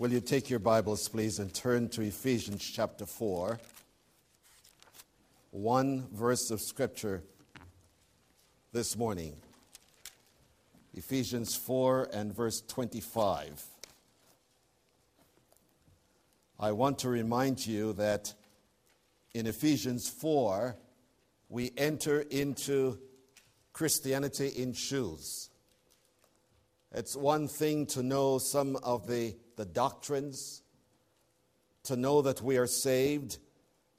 Will you take your Bibles, please, and turn to Ephesians chapter 4? One verse of Scripture this morning. Ephesians 4 and verse 25. I want to remind you that in Ephesians 4, we enter into Christianity in shoes. It's one thing to know some of the, the doctrines, to know that we are saved.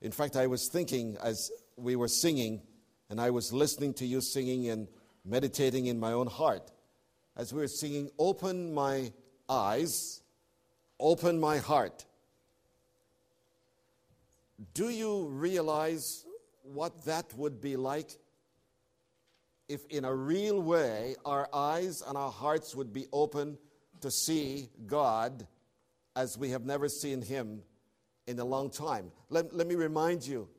In fact, I was thinking as we were singing, and I was listening to you singing and meditating in my own heart, as we were singing, Open my eyes, open my heart. Do you realize what that would be like if in a real way our eyes and our hearts would be open to see God as we have never seen Him in a long time. Let, let me remind you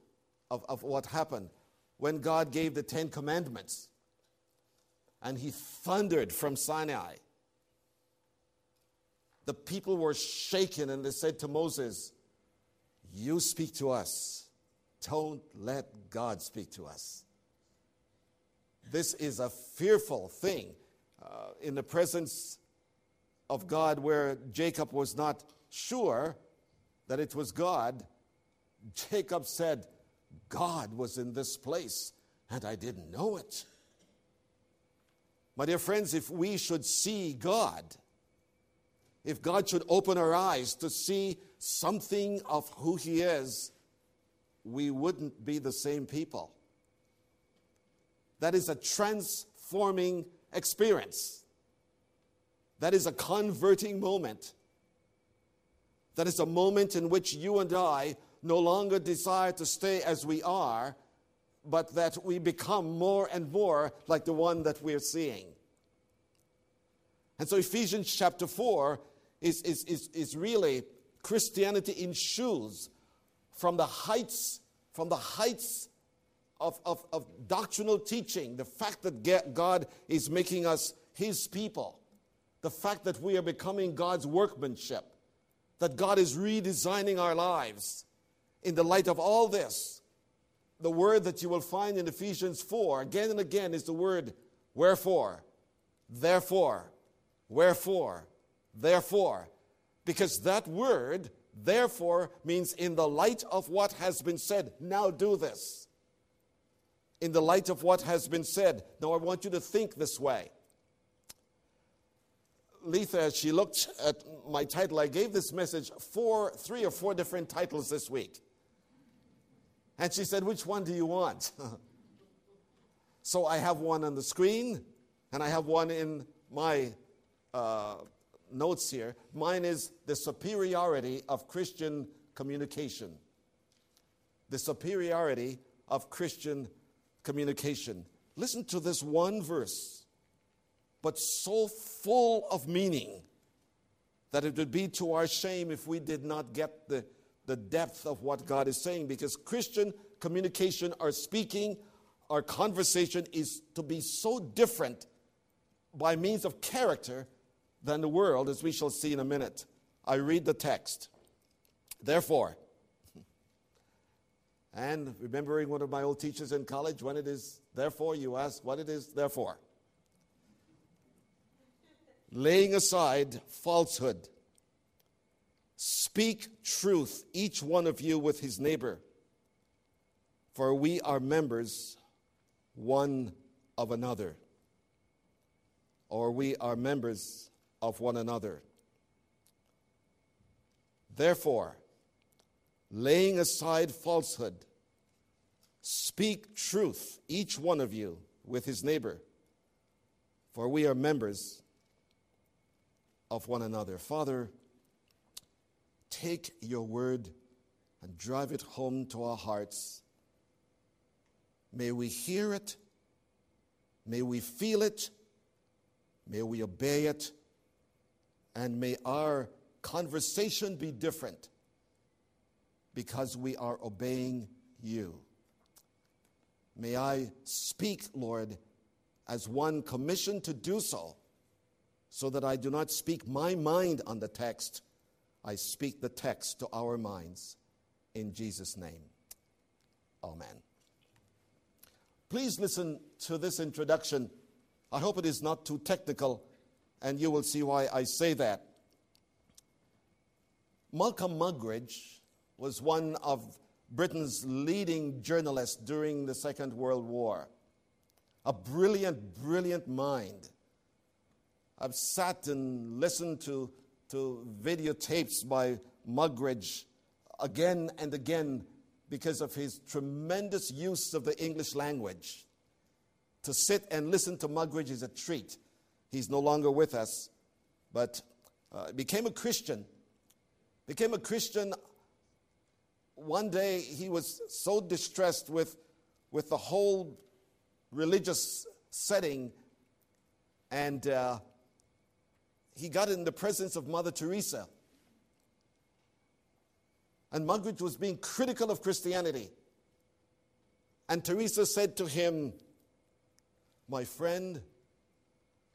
of, of what happened when God gave the Ten Commandments and He thundered from Sinai. The people were shaken and they said to Moses, You speak to us. Don't let God speak to us. This is a fearful thing uh, in the presence of God where Jacob was not sure that it was God. Jacob said, God was in this place and I didn't know it. My dear friends, if we should see God, if God should open our eyes to see something of who He is, we wouldn't be the same people. That is a transforming experience. That is a converting moment. That is a moment in which you and I no longer desire to stay as we are, but that we become more and more like the one that we're seeing. And so Ephesians chapter 4 is, is, is, is really Christianity in shoes from the heights, from the heights of, of, of doctrinal teaching, the fact that God is making us His people, the fact that we are becoming God's workmanship, that God is redesigning our lives. In the light of all this, the word that you will find in Ephesians 4 again and again is the word wherefore, therefore, wherefore, therefore. Because that word, therefore, means in the light of what has been said, now do this in the light of what has been said. Now, I want you to think this way. Letha, as she looked at my title, I gave this message four, three or four different titles this week. And she said, Which one do you want? so I have one on the screen, and I have one in my uh, notes here. Mine is The Superiority of Christian Communication. The Superiority of Christian communication. Listen to this one verse, but so full of meaning that it would be to our shame if we did not get the, the depth of what God is saying. Because Christian communication, our speaking, our conversation is to be so different by means of character than the world, as we shall see in a minute. I read the text. Therefore, and remembering one of my old teachers in college, when it is therefore, you ask what it is therefore. Laying aside falsehood, speak truth, each one of you with his neighbor, for we are members one of another, or we are members of one another. Therefore, laying aside falsehood, speak truth, each one of you, with his neighbor, for we are members of one another. Father, take your word and drive it home to our hearts. May we hear it, may we feel it, may we obey it, and may our conversation be different because we are obeying you. May I speak, Lord, as one commissioned to do so, so that I do not speak my mind on the text, I speak the text to our minds in Jesus' name. Amen. Please listen to this introduction. I hope it is not too technical, and you will see why I say that. Malcolm Muggeridge was one of Britain's leading journalists during the Second World War. A brilliant, brilliant mind. I've sat and listened to, to videotapes by Muggeridge again and again because of his tremendous use of the English language. To sit and listen to Muggeridge is a treat. He's no longer with us, but uh, became a Christian. Became a Christian. One day he was so distressed with, with the whole religious setting, and uh, he got in the presence of Mother Teresa. And Muggeridge was being critical of Christianity. And Teresa said to him, My friend,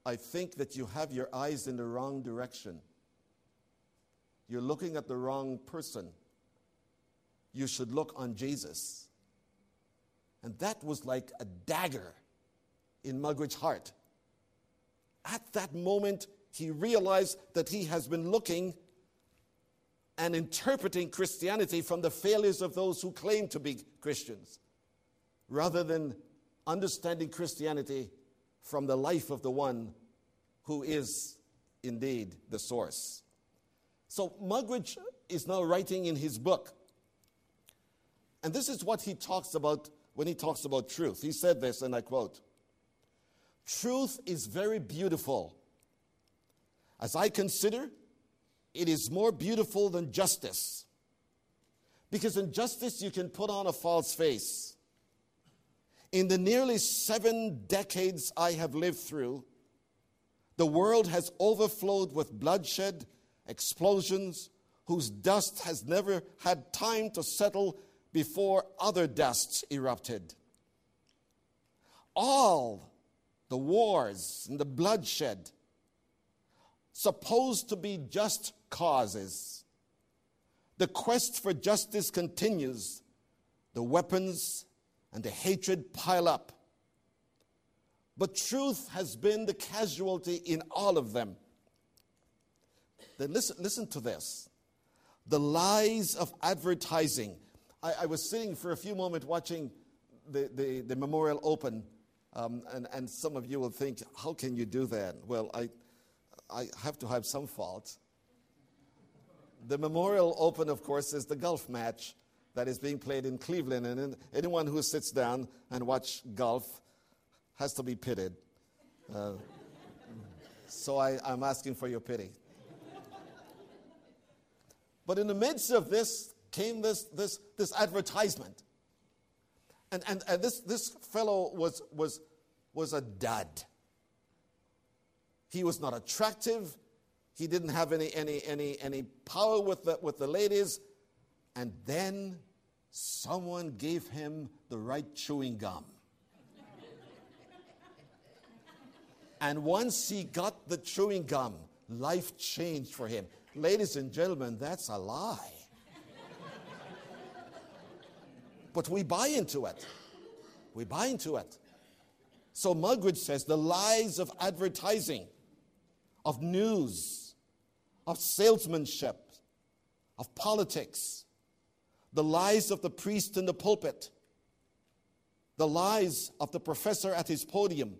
I think that you have your eyes in the wrong direction. You're looking at the wrong person. You should look on Jesus. And that was like a dagger in Muggeridge's heart. At that moment, he realized that he has been looking and interpreting Christianity from the failures of those who claim to be Christians, rather than understanding Christianity from the life of the one who is indeed the source. So Muggeridge is now writing in his book, and this is what he talks about when he talks about truth. He said this, and I quote Truth is very beautiful. As I consider, it is more beautiful than justice. Because in justice, you can put on a false face. In the nearly seven decades I have lived through, the world has overflowed with bloodshed, explosions, whose dust has never had time to settle before other dusts erupted. All the wars and the bloodshed supposed to be just causes. The quest for justice continues. The weapons and the hatred pile up. But truth has been the casualty in all of them. Then listen, listen to this the lies of advertising. I, I was sitting for a few moments watching the, the, the memorial open, um, and, and some of you will think, how can you do that? Well, I, I have to have some fault. The Memorial Open, of course, is the golf match that is being played in Cleveland, and anyone who sits down and watch golf has to be pitied. Uh, so I, I'm asking for your pity. But in the midst of this came this, this, this advertisement. And, and, and this, this fellow was, was, was a dud. He was not attractive. He didn't have any, any, any, any power with the, with the ladies. And then someone gave him the right chewing gum. and once he got the chewing gum, life changed for him. Ladies and gentlemen, that's a lie. But we buy into it. We buy into it. So Muggeridge says the lies of advertising of news, of salesmanship, of politics, the lies of the priest in the pulpit, the lies of the professor at his podium,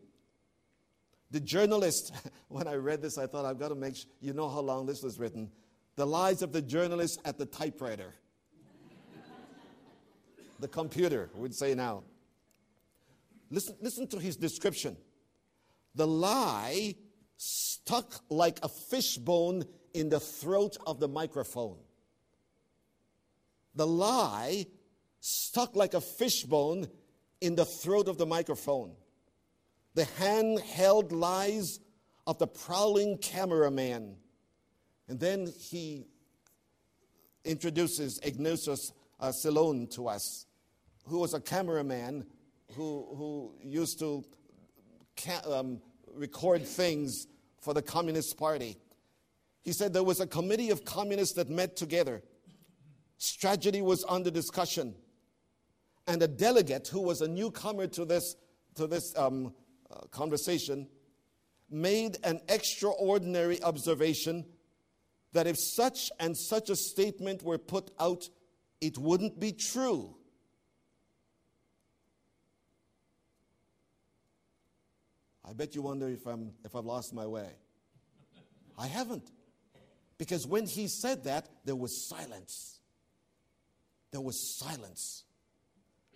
the journalist. when I read this, I thought, I've got to make sure, you know how long this was written. The lies of the journalist at the typewriter, the computer, we'd say now. Listen, listen to his description. The lie stuck like a fishbone in the throat of the microphone. The lie stuck like a fishbone in the throat of the microphone. The handheld lies of the prowling cameraman. And then he introduces Ignatius uh, Silone to us, who was a cameraman who, who used to ca- um, record things for the Communist Party. He said there was a committee of communists that met together. Strategy was under discussion. And a delegate who was a newcomer to this, to this um, uh, conversation made an extraordinary observation that if such and such a statement were put out, it wouldn't be true. I bet you wonder if, I'm, if I've lost my way. I haven't. Because when he said that, there was silence. There was silence.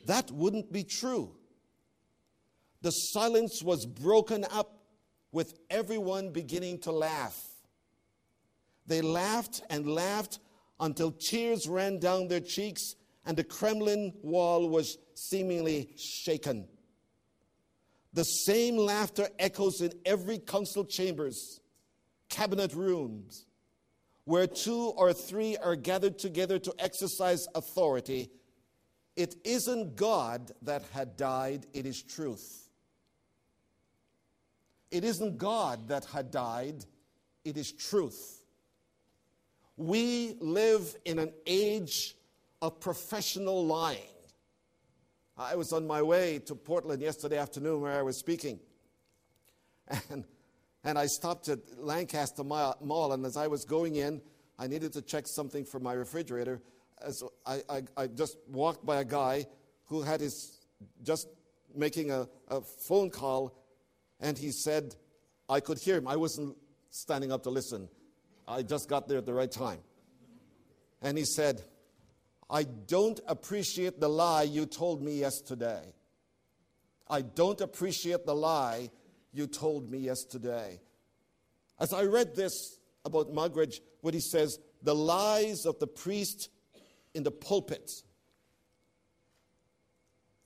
That wouldn't be true. The silence was broken up with everyone beginning to laugh. They laughed and laughed until tears ran down their cheeks and the Kremlin wall was seemingly shaken. The same laughter echoes in every council chambers, cabinet rooms, where two or three are gathered together to exercise authority. It isn't God that had died, it is truth. It isn't God that had died, it is truth. We live in an age of professional lying. I was on my way to Portland yesterday afternoon where I was speaking. And, and I stopped at Lancaster Mall, and as I was going in, I needed to check something for my refrigerator. So I, I, I just walked by a guy who had his just making a, a phone call, and he said, I could hear him. I wasn't standing up to listen. I just got there at the right time. And he said, I don't appreciate the lie you told me yesterday. I don't appreciate the lie you told me yesterday. As I read this about Muggeridge, what he says, the lies of the priest in the pulpit.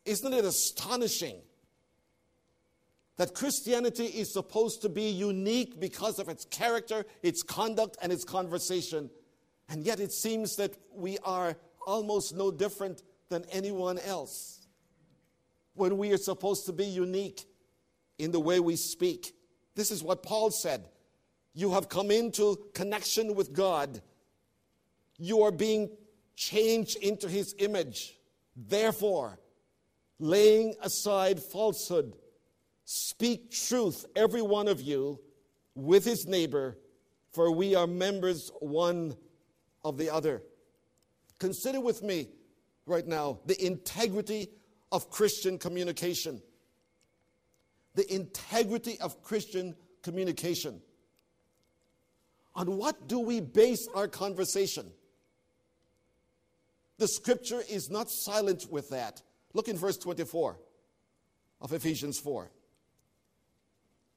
Isn't it astonishing that Christianity is supposed to be unique because of its character, its conduct, and its conversation? And yet it seems that we are almost no different than anyone else when we are supposed to be unique in the way we speak. This is what Paul said. You have come into connection with God. You are being changed into his image. Therefore, laying aside falsehood, speak truth, every one of you, with his neighbor, for we are members one of the other. Consider with me right now the integrity of Christian communication. The integrity of Christian communication. On what do we base our conversation? The scripture is not silent with that. Look in verse 24 of Ephesians 4.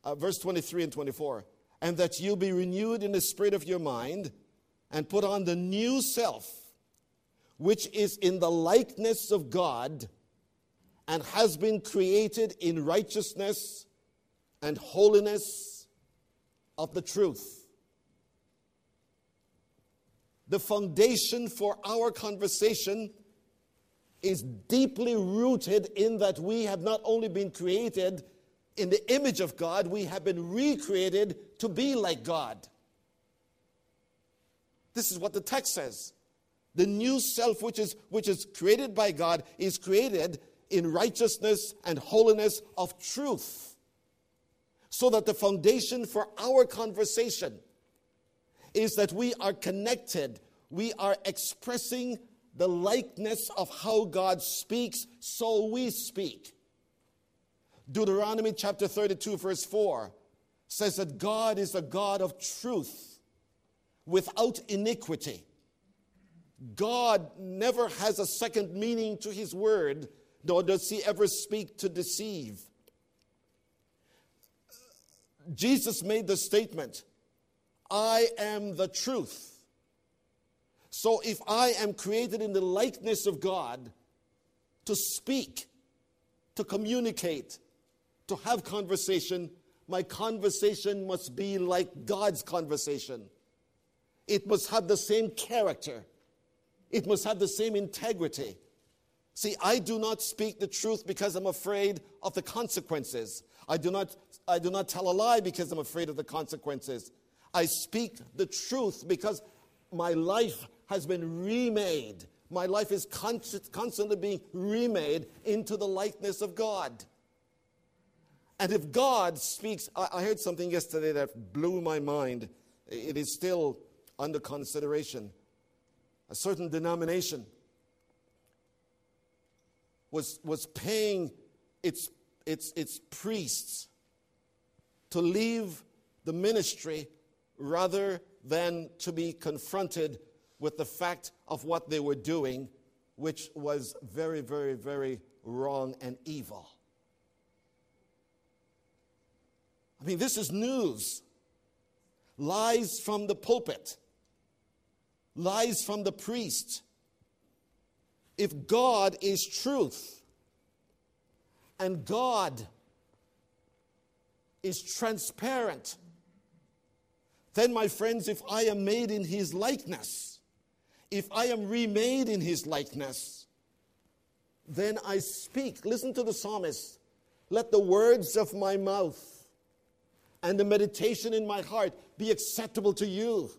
Uh, verse 23 and 24. And that you be renewed in the spirit of your mind and put on the new self, which is in the likeness of God and has been created in righteousness and holiness of the truth the foundation for our conversation is deeply rooted in that we have not only been created in the image of God, we have been recreated to be like God. This is what the text says. The new self, which is, which is created by God, is created in righteousness and holiness of truth. So that the foundation for our conversation is that we are connected, we are expressing the likeness of how God speaks, so we speak. Deuteronomy chapter 32, verse 4 says that God is a God of truth without iniquity. God never has a second meaning to his word, nor does he ever speak to deceive. Jesus made the statement I am the truth. So if I am created in the likeness of God to speak, to communicate, to have conversation, my conversation must be like God's conversation. It must have the same character. It must have the same integrity. See, I do not speak the truth because I'm afraid of the consequences. I do not, I do not tell a lie because I'm afraid of the consequences. I speak the truth because my life has been remade. My life is constantly being remade into the likeness of God. And if God speaks, I heard something yesterday that blew my mind. It is still under consideration. A certain denomination was, was paying its, its, its priests to leave the ministry rather than to be confronted with the fact of what they were doing, which was very, very, very wrong and evil. I mean, this is news. Lies from the pulpit, lies from the priest. If God is truth and God is transparent, then, my friends, if I am made in his likeness, if I am remade in his likeness, then I speak. Listen to the psalmist. Let the words of my mouth and the meditation in my heart be acceptable to you.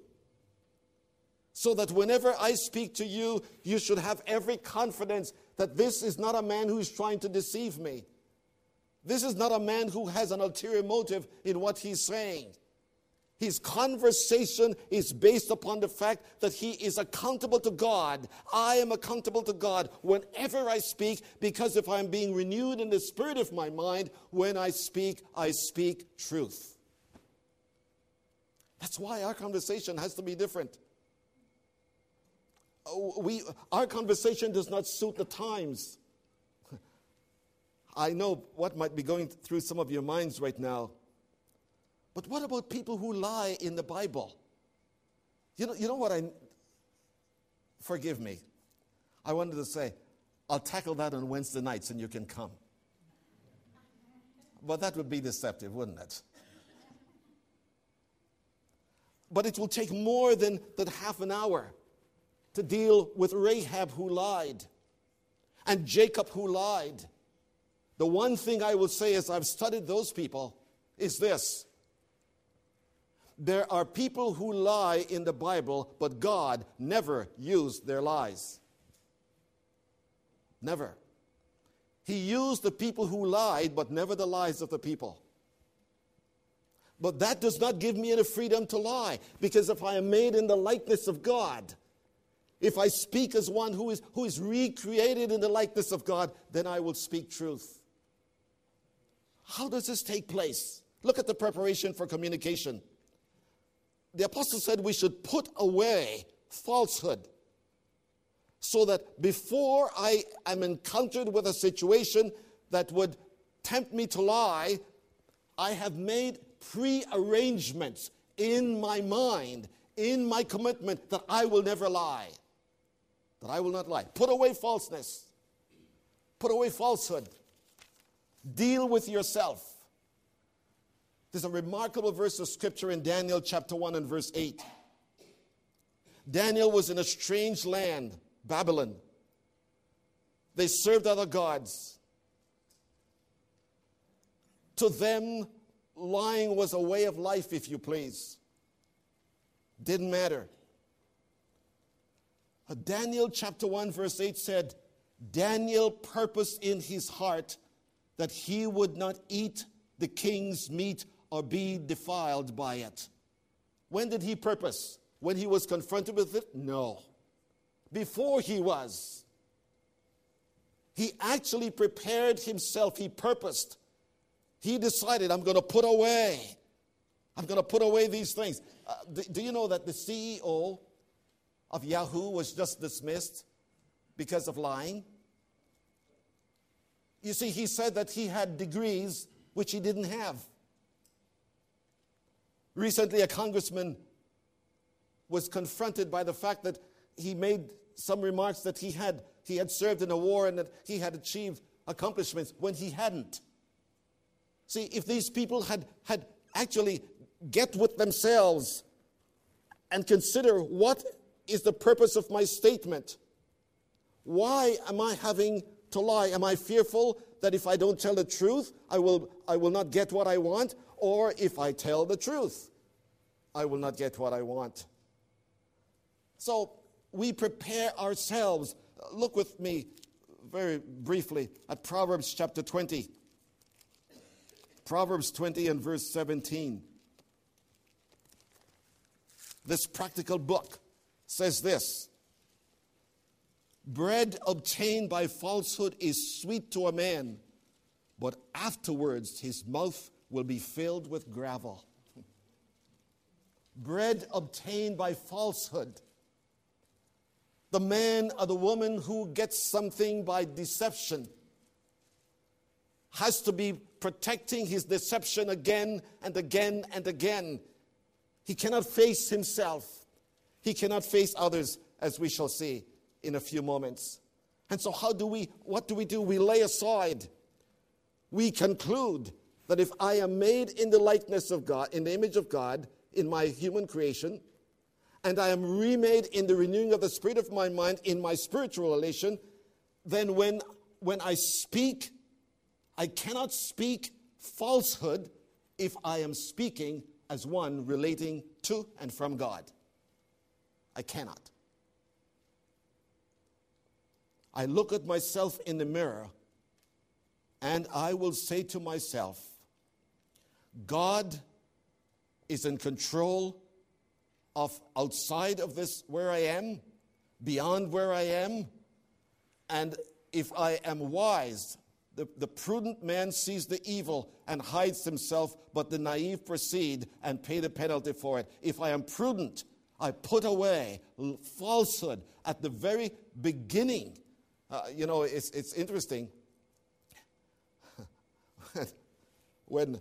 So that whenever I speak to you, you should have every confidence that this is not a man who is trying to deceive me. This is not a man who has an ulterior motive in what he's saying. His conversation is based upon the fact that he is accountable to God. I am accountable to God whenever I speak because if I'm being renewed in the spirit of my mind, when I speak, I speak truth. That's why our conversation has to be different. Oh, we, our conversation does not suit the times. I know what might be going through some of your minds right now. But what about people who lie in the Bible? You know, you know what I. Forgive me. I wanted to say, I'll tackle that on Wednesday nights and you can come. But that would be deceptive, wouldn't it? But it will take more than, than half an hour to deal with Rahab who lied and Jacob who lied. The one thing I will say as I've studied those people is this there are people who lie in the Bible, but God never used their lies. Never. He used the people who lied, but never the lies of the people. But that does not give me any freedom to lie, because if I am made in the likeness of God, if I speak as one who is, who is recreated in the likeness of God, then I will speak truth. How does this take place? Look at the preparation for communication the apostle said we should put away falsehood so that before I am encountered with a situation that would tempt me to lie, I have made pre arrangements in my mind, in my commitment, that I will never lie. That I will not lie. Put away falseness. Put away falsehood. Deal with yourself. There's a remarkable verse of scripture in Daniel chapter 1 and verse 8. Daniel was in a strange land, Babylon. They served other gods. To them, lying was a way of life, if you please. Didn't matter. Daniel chapter 1, verse 8 said, Daniel purposed in his heart that he would not eat the king's meat or be defiled by it. When did he purpose? When he was confronted with it? No. Before he was. He actually prepared himself, he purposed. He decided, I'm going to put away. I'm going to put away these things. Uh, do, do you know that the CEO of Yahoo was just dismissed because of lying? You see, he said that he had degrees which he didn't have. Recently, a congressman was confronted by the fact that he made some remarks that he had, he had served in a war and that he had achieved accomplishments when he hadn't. See, if these people had, had actually get with themselves and consider what is the purpose of my statement, why am I having to lie? Am I fearful that if I don't tell the truth, I will, I will not get what I want? or if I tell the truth. I will not get what I want. So we prepare ourselves. Look with me very briefly at Proverbs chapter 20. Proverbs 20 and verse 17. This practical book says this Bread obtained by falsehood is sweet to a man, but afterwards his mouth will be filled with gravel. Bread obtained by falsehood. The man or the woman who gets something by deception has to be protecting his deception again and again and again. He cannot face himself, he cannot face others, as we shall see in a few moments. And so, how do we, what do we do? We lay aside. We conclude that if I am made in the likeness of God, in the image of God, in my human creation, and I am remade in the renewing of the spirit of my mind in my spiritual relation, then when, when I speak, I cannot speak falsehood if I am speaking as one relating to and from God. I cannot. I look at myself in the mirror and I will say to myself, God is in control of outside of this where I am, beyond where I am. And if I am wise, the, the prudent man sees the evil and hides himself, but the naive proceed and pay the penalty for it. If I am prudent, I put away falsehood at the very beginning. Uh, you know, it's, it's interesting. when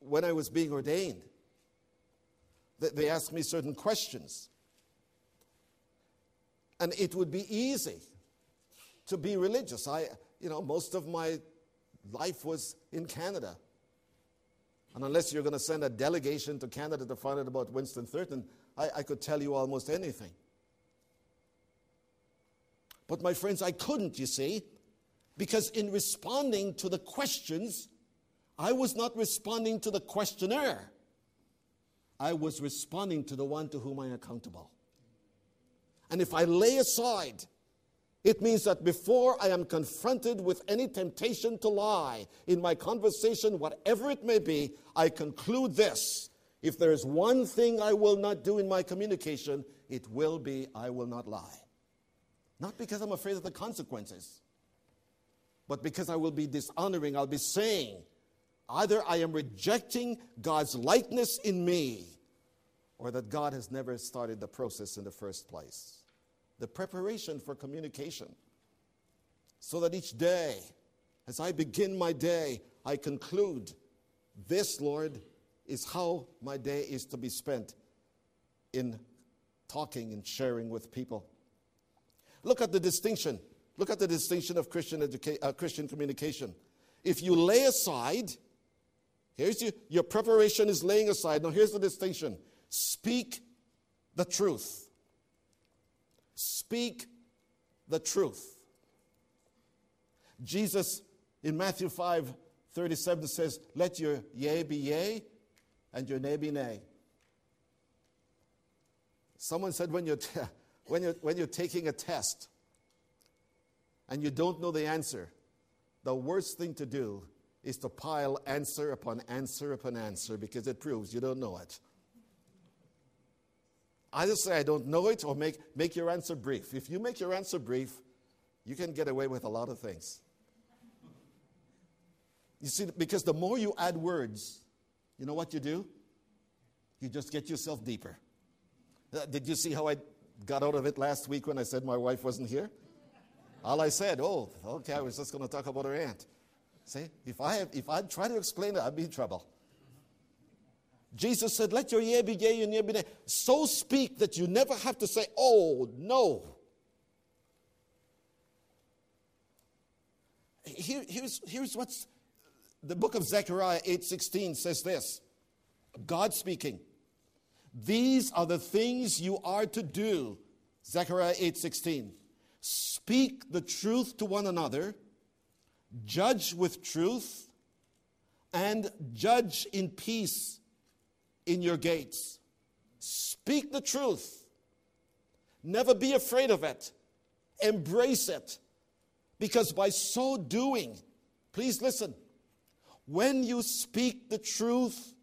when I was being ordained, they asked me certain questions. And it would be easy to be religious. I, you know, most of my life was in Canada. And unless you're going to send a delegation to Canada to find out about Winston Thurton, I, I could tell you almost anything. But my friends, I couldn't, you see, because in responding to the questions, I was not responding to the questioner. I was responding to the one to whom I am accountable. And if I lay aside, it means that before I am confronted with any temptation to lie in my conversation, whatever it may be, I conclude this. If there is one thing I will not do in my communication, it will be I will not lie. Not because I'm afraid of the consequences, but because I will be dishonoring. I'll be saying Either I am rejecting God's likeness in me, or that God has never started the process in the first place. The preparation for communication. So that each day, as I begin my day, I conclude this, Lord, is how my day is to be spent in talking and sharing with people. Look at the distinction. Look at the distinction of Christian, educa- uh, Christian communication. If you lay aside Here's your, your preparation is laying aside. Now, here's the distinction speak the truth. Speak the truth. Jesus in Matthew 5 37 says, Let your yea be yea and your nay be nay. Someone said when you're, t- when, you're, when you're taking a test and you don't know the answer, the worst thing to do is to pile answer upon answer upon answer because it proves you don't know it. Either say, I don't know it, or make, make your answer brief. If you make your answer brief, you can get away with a lot of things. You see, because the more you add words, you know what you do? You just get yourself deeper. Uh, did you see how I got out of it last week when I said my wife wasn't here? All I said, oh, okay, I was just going to talk about her aunt. See, if I, if I try to explain it, I'd be in trouble. Jesus said, Let your yea be yea and yea be nay. So speak that you never have to say, Oh, no. Here, here's, here's what's the book of Zechariah 8:16 says this. God speaking. These are the things you are to do. Zechariah 8:16. Speak the truth to one another Judge with truth, and judge in peace in your gates. Speak the truth. Never be afraid of it. Embrace it. Because by so doing, please listen, when you speak the truth,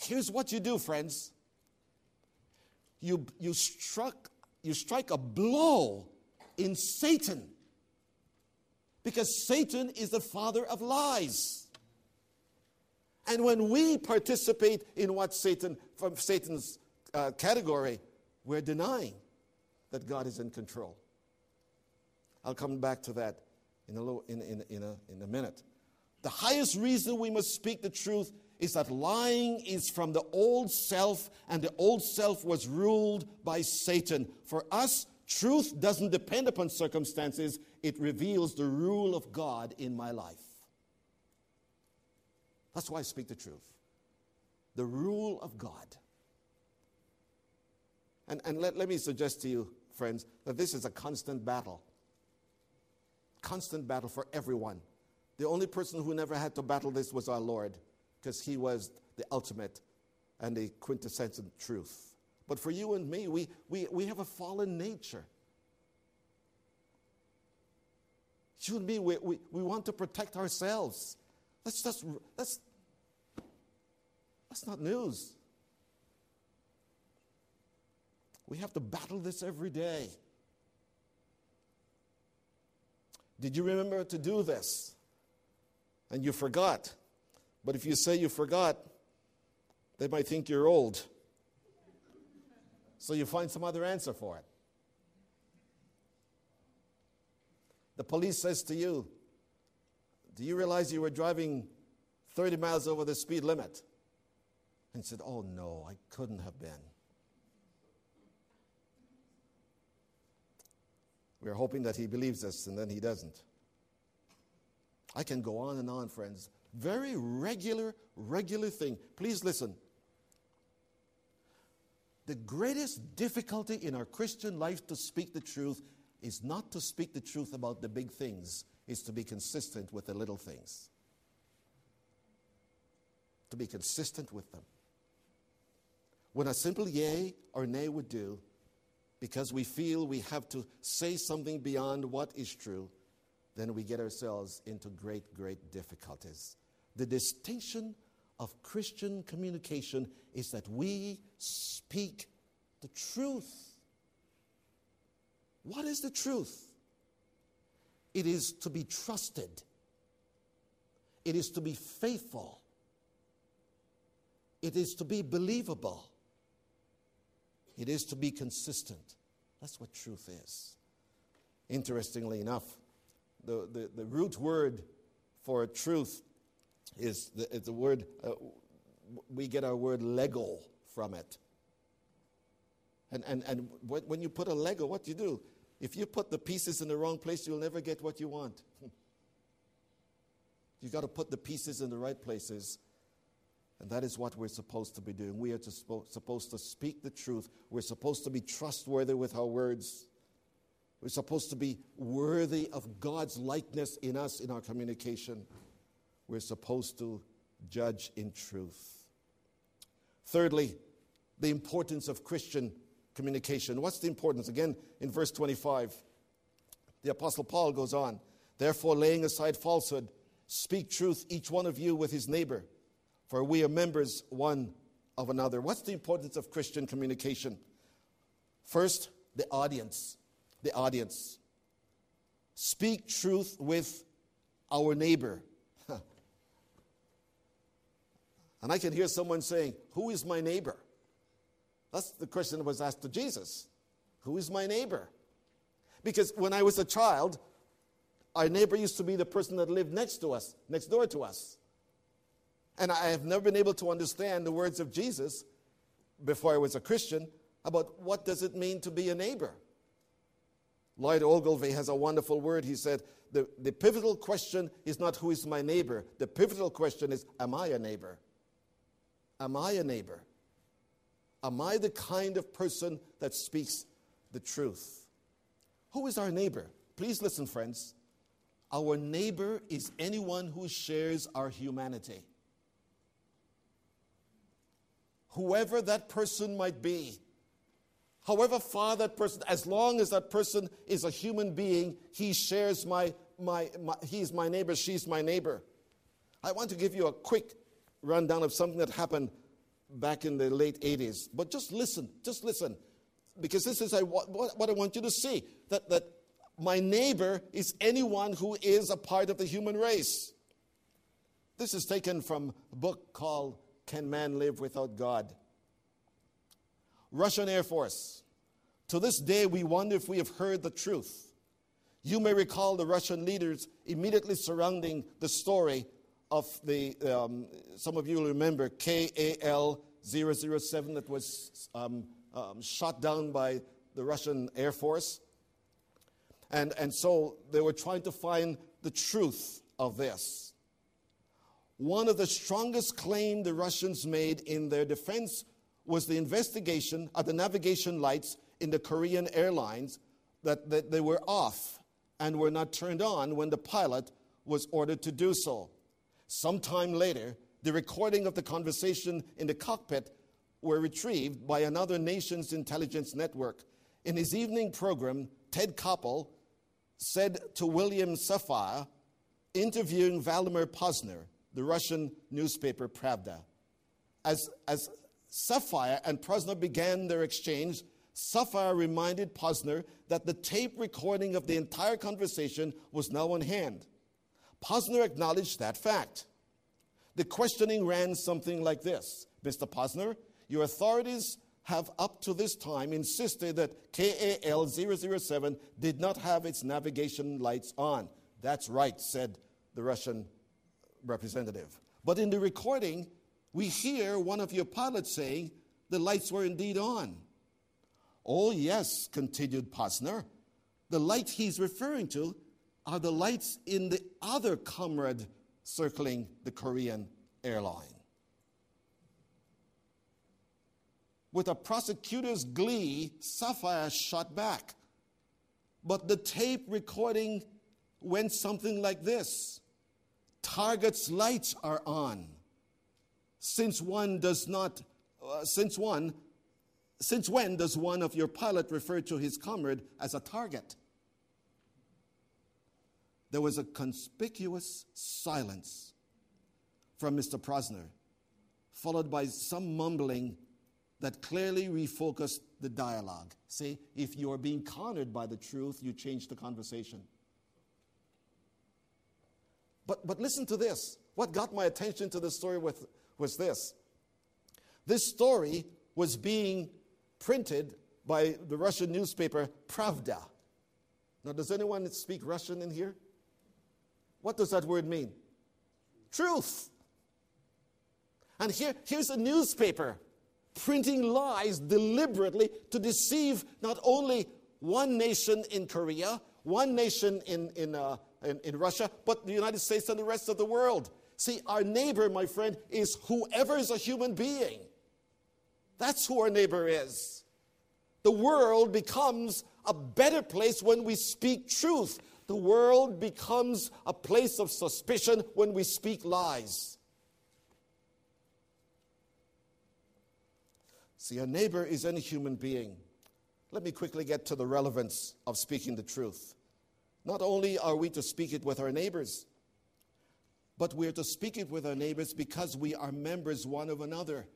here's what you do, friends. You, you, struck, you strike a blow in Satan. Because Satan is the father of lies. And when we participate in what Satan, from Satan's uh, category, we're denying that God is in control. I'll come back to that in a, little, in, in, in, a, in a minute. The highest reason we must speak the truth is that lying is from the old self, and the old self was ruled by Satan. For us, truth doesn't depend upon circumstances, it reveals the rule of God in my life. That's why I speak the truth. The rule of God. And, and let, let me suggest to you, friends, that this is a constant battle. Constant battle for everyone. The only person who never had to battle this was our Lord, because he was the ultimate and the quintessential truth. But for you and me, we, we, we have a fallen nature. You and me, we, we, we want to protect ourselves. That's just, that's, that's not news. We have to battle this every day. Did you remember to do this? And you forgot. But if you say you forgot, they might think you're old. So you find some other answer for it. The police says to you, Do you realize you were driving 30 miles over the speed limit? And said, Oh no, I couldn't have been. We're hoping that he believes us and then he doesn't. I can go on and on, friends. Very regular, regular thing. Please listen. The greatest difficulty in our Christian life to speak the truth is not to speak the truth about the big things, is to be consistent with the little things. To be consistent with them. When a simple yea or nay would do, because we feel we have to say something beyond what is true, then we get ourselves into great, great difficulties. The distinction of Christian communication is that we speak the truth. What is the truth? It is to be trusted, it is to be faithful, it is to be believable, it is to be consistent. That's what truth is. Interestingly enough, the, the, the root word for truth is the, the word, uh, we get our word lego from it. And, and, and when you put a Lego, what do you do? If you put the pieces in the wrong place, you'll never get what you want. You've got to put the pieces in the right places. And that is what we're supposed to be doing. We are to supposed to speak the truth. We're supposed to be trustworthy with our words. We're supposed to be worthy of God's likeness in us in our communication. We're supposed to judge in truth. Thirdly, the importance of Christian communication. What's the importance? Again, in verse 25, the Apostle Paul goes on, Therefore, laying aside falsehood, speak truth, each one of you with his neighbor, for we are members one of another. What's the importance of Christian communication? First, the audience. The audience. Speak truth with our neighbor. and I can hear someone saying, Who is my neighbor? That's the question that was asked to Jesus Who is my neighbor? Because when I was a child, our neighbor used to be the person that lived next to us, next door to us. And I have never been able to understand the words of Jesus before I was a Christian about what does it mean to be a neighbor. Lloyd Ogilvie has a wonderful word. He said, the, the pivotal question is not who is my neighbor. The pivotal question is, am I a neighbor? Am I a neighbor? Am I the kind of person that speaks the truth? Who is our neighbor? Please listen, friends. Our neighbor is anyone who shares our humanity. Whoever that person might be, however far that person, as long as that person is a human being, he shares my, my, my he's my neighbor, she's my neighbor. I want to give you a quick rundown of something that happened back in the late 80s. But just listen, just listen, because this is what, I want you to see that, that my neighbor is anyone who is a part of the human race. This is taken from a book called Can Man Live Without God? Russian Air Force. To this day, we wonder if we have heard the truth. You may recall the Russian leaders immediately surrounding the story of the, um, some of you will remember, KAL 007 that was um, um, shot down by the Russian Air Force. And, and so they were trying to find the truth of this. One of the strongest claims the Russians made in their defense was the investigation of the navigation lights in the Korean Airlines that, that they were off and were not turned on when the pilot was ordered to do so. Sometime later, the recording of the conversation in the cockpit were retrieved by another nation's intelligence network. In his evening program, Ted Koppel said to William Safire, interviewing Vladimir Pozner, the Russian newspaper Pravda. As, as Safire and Pozner began their exchange, Safire reminded Pozner that the tape recording of the entire conversation was now on hand. Pozner acknowledged that fact. The questioning ran something like this Mr. Pozner, your authorities have up to this time insisted that KAL 007 did not have its navigation lights on. That's right, said the Russian representative. But in the recording, we hear one of your pilots saying the lights were indeed on. Oh, yes, continued Pozner. The light he's referring to are the lights in the other comrade circling the Korean airline. With a prosecutor's glee, Safire shot back. But the tape recording went something like this Target's lights are on. Since one does not, uh, since one, since when does one of your pilot refer to his comrade as a target? There was a conspicuous silence from Mr. Pozner, followed by some mumbling that clearly refocused the dialogue. See, if you are being cornered by the truth, you change the conversation. But, but listen to this. What got my attention to this story with, was this. This story was being printed by the Russian newspaper Pravda. Now, does anyone speak Russian in here? What does that word mean? Truth. And here, here's a newspaper printing lies deliberately to deceive not only one nation in Korea, one nation in, in, uh, in, in, Russia, but the United States and the rest of the world. See, our neighbor, my friend, is whoever is a human being. That's who our neighbor is. The world becomes a better place when we speak truth. The world becomes a place of suspicion when we speak lies. See, a neighbor is any human being. Let me quickly get to the relevance of speaking the truth. Not only are we to speak it with our neighbors, but we're to speak it with our neighbors because we are members one of another.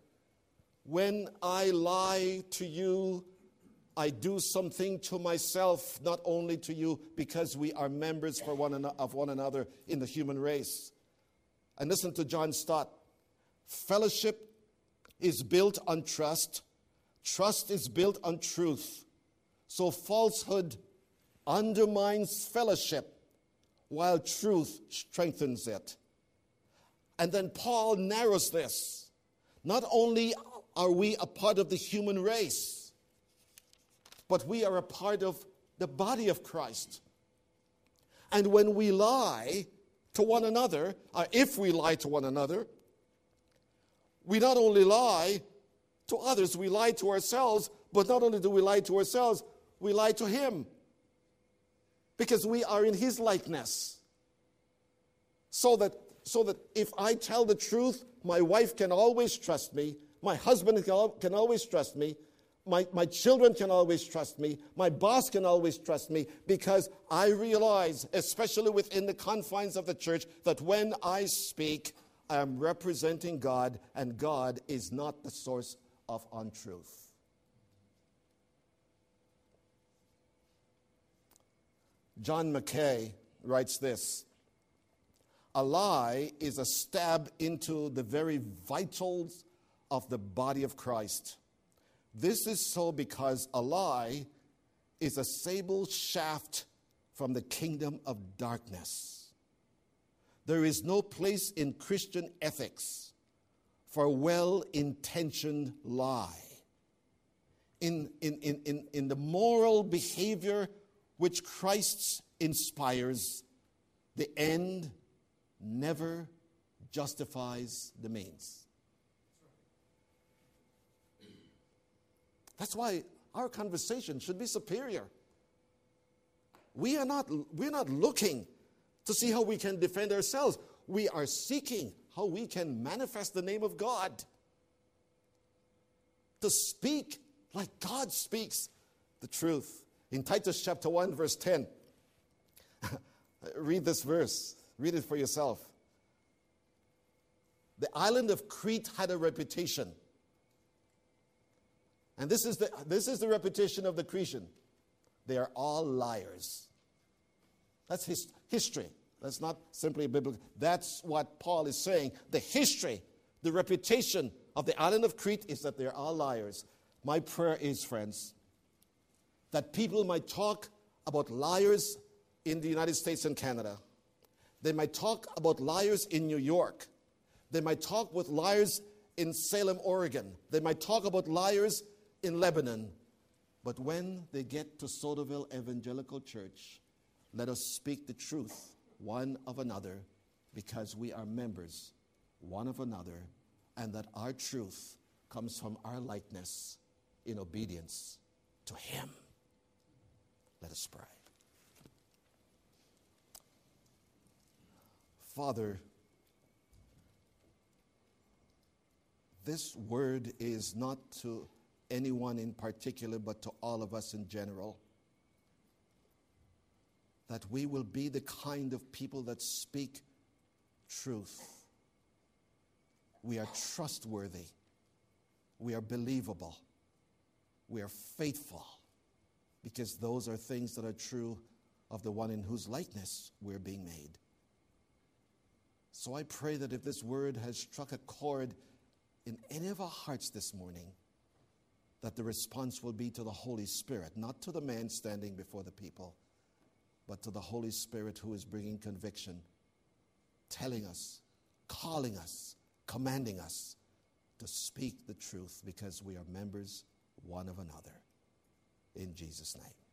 When I lie to you, I do something to myself, not only to you, because we are members for one of one another in the human race. And listen to John Stott. Fellowship is built on trust, trust is built on truth. So falsehood undermines fellowship while truth strengthens it. And then Paul narrows this. Not only are we a part of the human race, but we are a part of the body of Christ. And when we lie to one another, or if we lie to one another, we not only lie to others, we lie to ourselves, but not only do we lie to ourselves, we lie to Him. Because we are in His likeness. so that, so that if I tell the truth, my wife can always trust me, my husband can, can always trust me, my, my children can always trust me, my boss can always trust me, because I realize, especially within the confines of the church, that when I speak, I am representing God, and God is not the source of untruth. John Mackay writes this A lie is a stab into the very vitals of the body of Christ. This is so because a lie is a sable shaft from the kingdom of darkness. There is no place in Christian ethics for well intentioned lie. In, in, in, in, in the moral behavior which Christ inspires, the end never justifies the means. That's why our conversation should be superior. We are not, we're not looking to see how we can defend ourselves. We are seeking how we can manifest the name of God. To speak like God speaks the truth. In Titus chapter 1, verse 10, read this verse, read it for yourself. The island of Crete had a reputation and this is the, this is the reputation of the Cretan. They are all liars. That's his, history. That's not simply biblical. That's what Paul is saying. The history, the reputation of the island of Crete is that they're all liars. My prayer is, friends, that people might talk about liars in the United States and Canada. They might talk about liars in New York. They might talk with liars in Salem, Oregon. They might talk about liars in Lebanon. But when they get to Sodaville Evangelical Church, let us speak the truth one of another because we are members one of another and that our truth comes from our likeness in obedience to Him. Let us pray. Father, this word is not to anyone in particular, but to all of us in general. That we will be the kind of people that speak truth. We are trustworthy. We are believable. We are faithful. Because those are things that are true of the one in whose likeness we're being made. So I pray that if this word has struck a chord in any of our hearts this morning, that the response will be to the Holy Spirit, not to the man standing before the people, but to the Holy Spirit who is bringing conviction, telling us, calling us, commanding us to speak the truth because we are members one of another. In Jesus' name.